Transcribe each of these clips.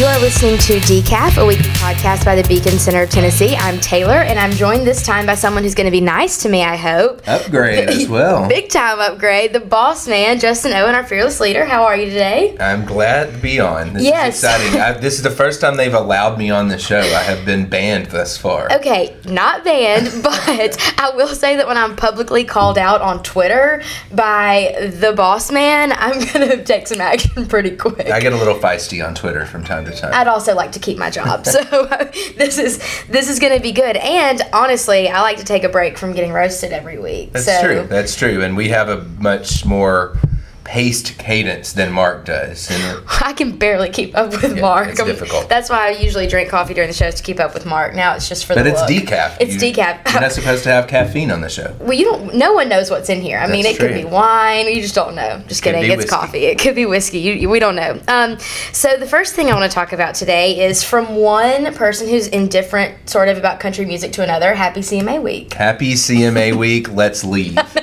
You are listening to Decaf, a weekly podcast by the Beacon Center of Tennessee. I'm Taylor, and I'm joined this time by someone who's going to be nice to me, I hope. Upgrade as well. Big time upgrade. The boss man, Justin Owen, our fearless leader. How are you today? I'm glad to be on. This Yes. is exciting. I, this is the first time they've allowed me on the show. I have been banned thus far. Okay, not banned, but I will say that when I'm publicly called out on Twitter by the boss man, I'm going to take some action pretty quick. I get a little feisty on Twitter from time to I'd also like to keep my job. So this is this is going to be good. And honestly, I like to take a break from getting roasted every week. That's so true. That's true. And we have a much more paced cadence than Mark does. And I can barely keep up with Mark. it's difficult. That's why I usually drink coffee during the shows to keep up with Mark. Now it's just for but the it's look. decaf. It's You- decaf. You're not supposed to have caffeine on the show. Well, you don't. No one knows what's in here. I mean, That's it could be wine. You just don't know. Just kidding. It's whiskey. coffee. It could be whiskey. You, you- we don't know. Um, so the first thing I want to talk about today is from one person who's indifferent, sort of about country music, to another. Happy CMA week. Happy CMA week. Let's leave.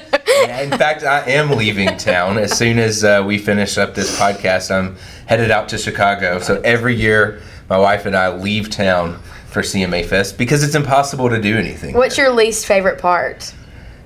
In fact, I am leaving town as soon as uh, we finish up this podcast. I'm headed out to Chicago. So every year, my wife and I leave town for CMA Fest because it's impossible to do anything. What's your least favorite part?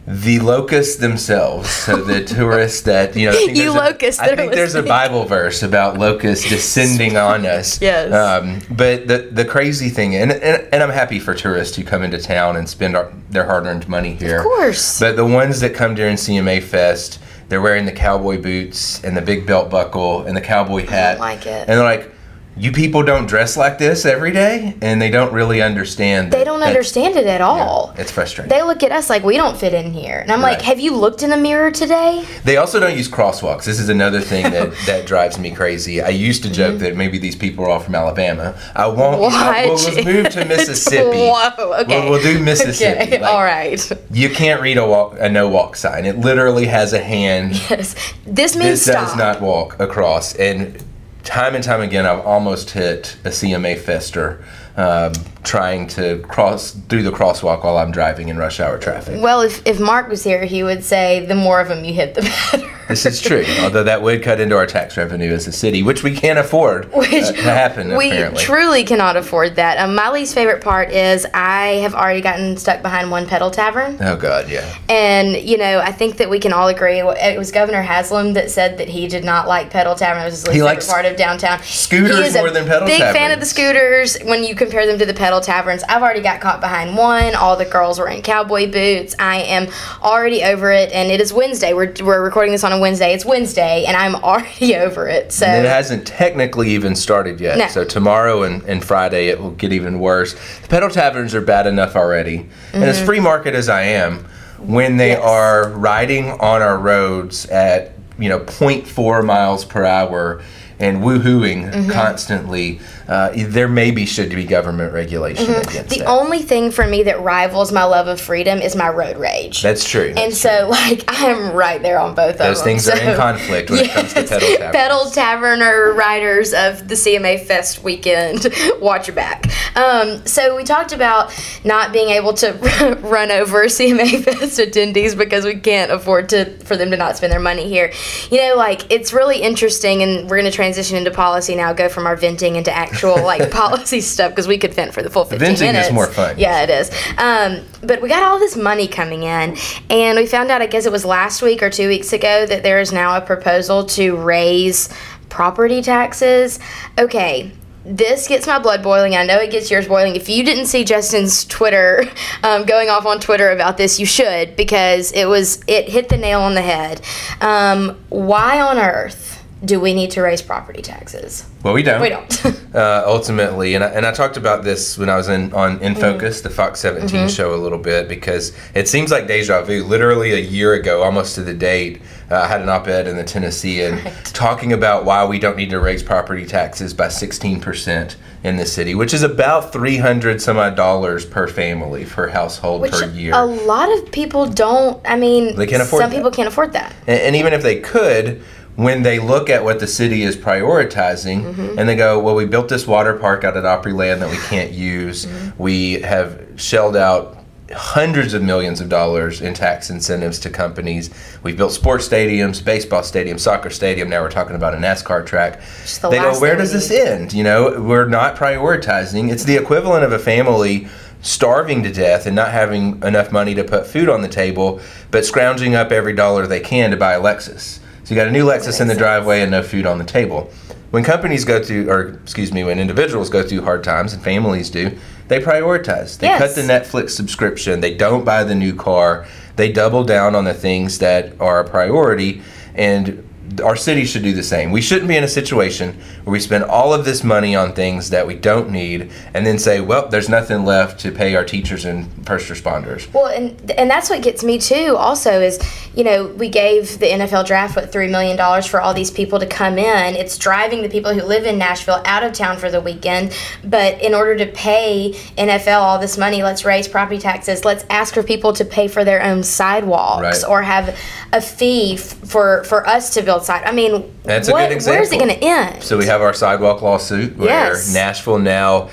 The locusts themselves, so the tourists that you know. I think You there's a- I think there's a. Bible verse about locusts descending on us. Yes. Um, but the the crazy thing, and, and and I'm happy for tourists who come into town and spend our, their hard-earned money here. Of course. But the ones that come during CMA Fest, they're wearing the cowboy boots and the big belt buckle and the cowboy hat. like it. And they're like, "You people don't dress like this every day," and they don't really understand. They don't understand it at all. It's frustrating. They look at us like we don't fit in here. And I'm like, have you looked in the mirror today? They also don't use crosswalks. This is another thing that, that drives me crazy. I used to Mm-hmm. joke that maybe these people are all from Alabama. I won't. I, we'll, Watch let's move to. Mississippi. Whoa, okay. We'll, we'll do Mississippi. Okay, Like, all right. You can't read a walk a no walk sign. It literally has a hand. Yes. This means This stop. does not walk across. And time and time again, I've almost hit a CMA fester um, trying to cross through the crosswalk while I'm driving in rush hour traffic. Well, if, if Mark was here, he would say the more of them you hit, the better. This is true, although that would cut into our tax revenue as a city, which we can't afford Which uh, to happen. we apparently, truly cannot afford that. Um, my least favorite part is I have already gotten stuck behind one pedal tavern. oh god, yeah. And, you know, I think that we can all agree. It was Governor Haslam that said that he did not like pedal tavern. It was his least He favorite likes part of downtown. scooters he is a more than pedal big fan of the scooters when you compare them to the pedal taverns. I've already got caught behind one. All the girls were in cowboy boots. I am already over it. And it is Wednesday. We're, we're recording this on a Wednesday. It's Wednesday, and I'm already over it. So. And it hasn't technically even started yet. No. So tomorrow and, and Friday it will get even worse. The pedal taverns are bad enough already. And as free market as I am, when they Mm-hmm. Yes. are riding on our roads at, you know, 0.4 miles per hour and woohooing Mm-hmm. constantly, uh, there maybe should be government regulation against Mm-hmm. The that. only thing for me that rivals my love of freedom is my road rage. That's true. and so, like, I'm right there on both of them. Those things are in conflict when it comes to pedal taverns. Pedal taverner riders of the CMA Fest weekend, watch your back. Um, so we talked about not being able to run over CMA Fest attendees because we can't afford to for them to not spend their money here. You know, like it's really interesting, and we're going to transition into policy now. Go from our venting into actual like policy stuff because we could vent for the full 15 Venting is minutes. more fun. Yeah, it is. Um, but we got all this money coming in, and we found out, I guess it was last week or two weeks ago, that there is now a proposal to raise property taxes. Okay. This gets my blood boiling. I know it gets yours boiling. If you didn't see Justin's Twitter um, going off on Twitter about this, you should because it was it hit the nail on the head. Um, why on earth do we need to raise property taxes? Well, we don't. We don't. uh, ultimately, and I, and I talked about this when I was in on In Mm-hmm. Focus, the Fox 17 show, a little bit because it seems like deja vu. Literally a year ago, almost to the date, uh, I had an op-ed in the Tennessean Right. talking about why we don't need to raise property taxes by 16 percent in the city, which is about 300 some odd dollars per family per household Which per year. a lot of people don't. I mean, They can't afford Some that. people can't afford that. And, and even if they could, when they look at what the city is prioritizing Mm-hmm. and they go, well, we built this water park out at Opryland that we can't use. Mm-hmm. We have shelled out hundreds of millions of dollars in tax incentives to companies. We've built sports stadiums, baseball stadium, soccer stadium. Now we're talking about a NASCAR track. The They go, where does this end? You know, we're not prioritizing. It's the equivalent of a family starving to death and not having enough money to put food on the table, but scrounging up every dollar they can to buy a Lexus. So you got a new Lexus in the driveway and no food on the table. When companies go through, or excuse me, when individuals go through hard times and families do, they prioritize. They Yes. cut the Netflix subscription. They don't buy the new car. They double down on the things that are a priority. And our city should do the same. We shouldn't be in a situation where we spend all of this money on things that we don't need and then say, well, there's nothing left to pay our teachers and first responders. Well, and and that's what gets me too. Also, is you know we gave the NFL draft what three million dollars for all these people to come in. It's driving the people who live in Nashville out of town for the weekend. But in order to pay NFL all this money, let's raise property taxes. Let's ask for people to pay for their own sidewalks Right. or have a fee f- for for us to build side. I mean, That's a good example. Where's it going to end? So we have our sidewalk lawsuit where Yes. Nashville now,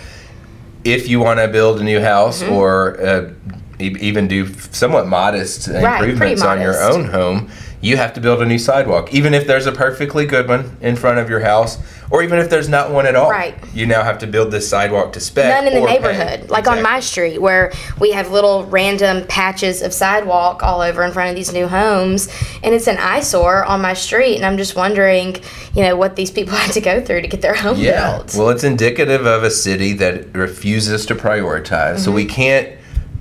if you want to build a new house Mm-hmm. or uh, e- even do somewhat modest improvements on your own home, you have to build a new sidewalk. Even if there's a perfectly good one in front of your house, or even if there's not one at all, Right. you now have to build this sidewalk to spec. None in the or pay. neighborhood, like on my street, where we have little random patches of sidewalk all over in front of these new homes, and it's an eyesore on my street. And I'm just wondering, you know, what these people had to go through to get their home Yeah. built. Well, it's indicative of a city that refuses to prioritize. So we Mm-hmm. can't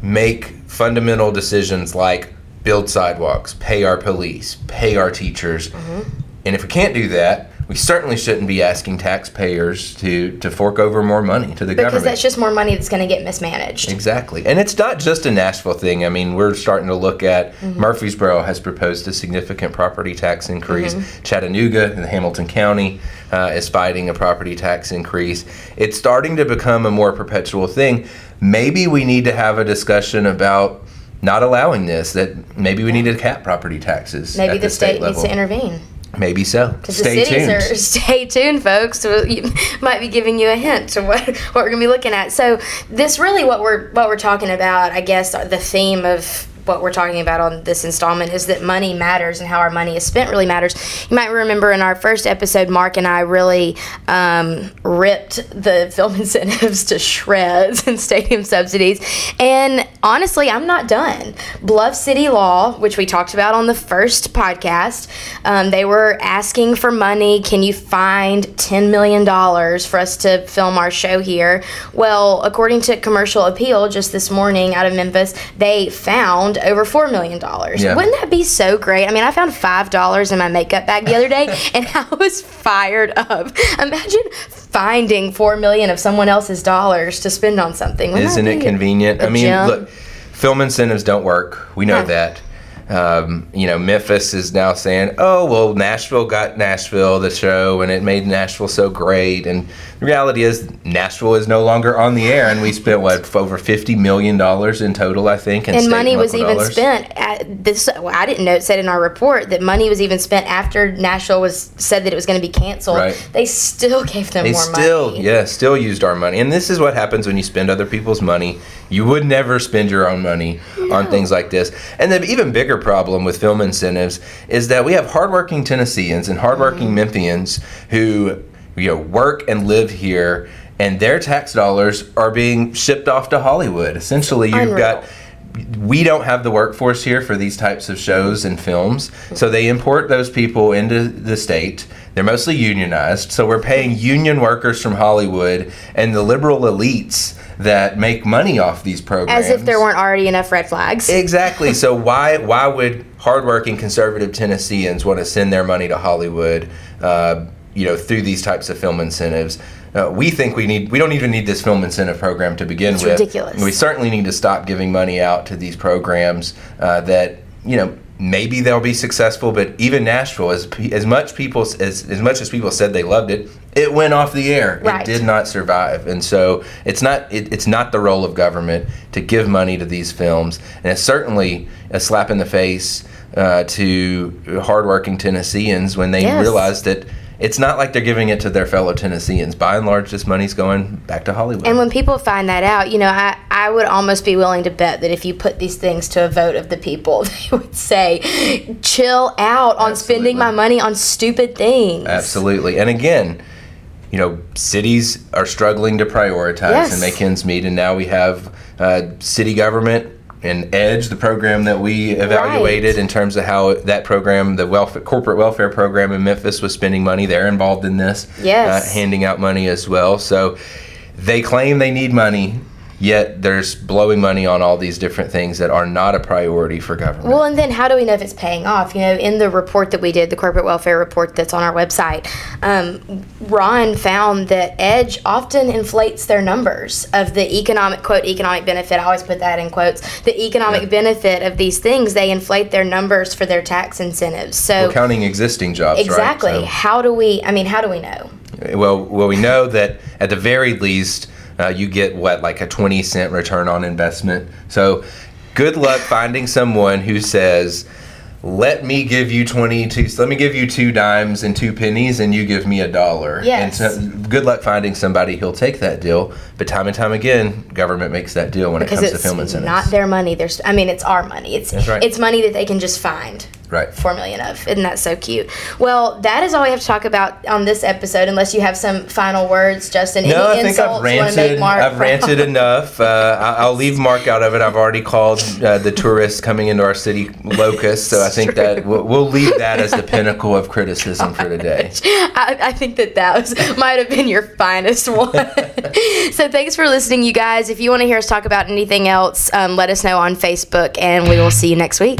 make fundamental decisions like build sidewalks, pay our police, pay our teachers. Mm-hmm. And if we can't do that, we certainly shouldn't be asking taxpayers to, to fork over more money to the because government. Because that's just more money that's going to get mismanaged. Exactly. And it's not just a Nashville thing. I mean, we're starting to look at Mm-hmm. Murfreesboro has proposed a significant property tax increase. Mm-hmm. Chattanooga in Hamilton County uh, is fighting a property tax increase. It's starting to become a more perpetual thing. Maybe we need to have a discussion about not allowing this, that maybe we need to cap property taxes. Maybe at the state, level. needs to intervene. Maybe so. The Stay tuned. are stay tuned, folks. You might be giving you a hint to what what we're gonna be looking at. So this really what we're what we're talking about. I guess the theme of what we're talking about on this installment is that money matters and how our money is spent really matters. You might remember in our first episode, Mark and I really um, ripped the film incentives to shreds and stadium subsidies. And honestly, I'm not done. Bluff City Law, which we talked about on the first podcast, um, they were asking for money. Can you find $10 million for us to film our show here? Well, according to Commercial Appeal, just this morning out of Memphis, they found over $4 million. Yeah. Wouldn't that be so great? I mean, I found $5 in my makeup bag the other day and I was fired up. Imagine finding 4 million of someone else's dollars to spend on something. Wouldn't Isn't it convenient? I mean, gem? look, film incentives don't work. We know No. that. Um, you know, Memphis is now saying, "Oh, well, Nashville got Nashville the show, and it made Nashville so great." And the reality is, Nashville is no longer on the air, and we spent what over fifty million dollars in total, I think, in and money was even dollars. spent at this well, i didn't know it said in our report that money was even spent after nashville was said that it was going to be canceled Right. they still gave them They more still, money yeah, still used our money. And this is what happens when you spend other people's money. You would never spend your own money on things like this. And the even bigger problem with film incentives is that we have hardworking Tennesseans and hardworking Mm-hmm. Memphians who you know work and live here and their tax dollars are being shipped off to Hollywood. Essentially, you've Unreal. got we don't have the workforce here for these types of shows and films. So they import those people into the state. They're mostly unionized. So we're paying union workers from Hollywood and the liberal elites that make money off these programs. as if there weren't already enough red flags Exactly. So why why would hardworking conservative Tennesseans want to send their money to Hollywood? Uh, you know, through these types of film incentives. Uh, we think we need. We don't even need this film incentive program to begin It's with. ridiculous. We certainly need to stop giving money out to these programs uh, that you know maybe they'll be successful. But even Nashville, as as much people as as much as people said they loved it, it went off the air. Right. It did not survive, and so it's not it, it's not the role of government to give money to these films, and it's certainly a slap in the face uh, to hardworking Tennesseans when they Yes. realize that it's not like they're giving it to their fellow Tennesseans. By and large, this money's going back to Hollywood. And when people find that out, you know, I, I would almost be willing to bet that if you put these things to a vote of the people, they would say, chill out on Absolutely. spending my money on stupid things. Absolutely. And again, you know, cities are struggling to prioritize Yes. and make ends meet, and now we have uh, city government and Edge, the program that we evaluated Right. in terms of how that program, the welfare, corporate welfare program in Memphis, was spending money. They're involved in this, Yes. uh, handing out money as well. So they claim they need money. Yet there's blowing money on all these different things that are not a priority for government. Well, and then how do we know if it's paying off? You know, in the report that we did, the corporate welfare report that's on our website, um, Ron found that Edge often inflates their numbers of the economic quote economic benefit. I always put that in quotes. The economic Yeah. benefit of these things, they inflate their numbers for their tax incentives. So We're counting existing jobs, exactly, right? So- how do we? I mean, how do we know? Well, well, we know that at the very least, uh, you get what like a twenty cent return on investment. So, good luck finding someone who says, "Let me give you twenty two. Let me give you two dimes and two pennies, and you give me a dollar." Yes. And so, good luck finding somebody who'll take that deal. But time and time again, government makes that deal when Because it comes to film incentives. Not their money. There's, I mean, it's our money. It's That's right. it's money that they can just find. Right. four million of. Isn't that so cute? Well, that is all we have to talk about on this episode. Unless you have some final words, Justin. Any No, I think I've want to make ranted. Mark? I've ranted enough. Uh, I- I'll leave Mark out of it. I've already called uh, the tourists coming into our city locust, so I think true. that we'll, we'll leave that as the pinnacle of criticism for today. I, I think that that was might have been your finest one. so thanks for listening, you guys. If you want to hear us talk about anything else, um, let us know on Facebook, and we will see you next week.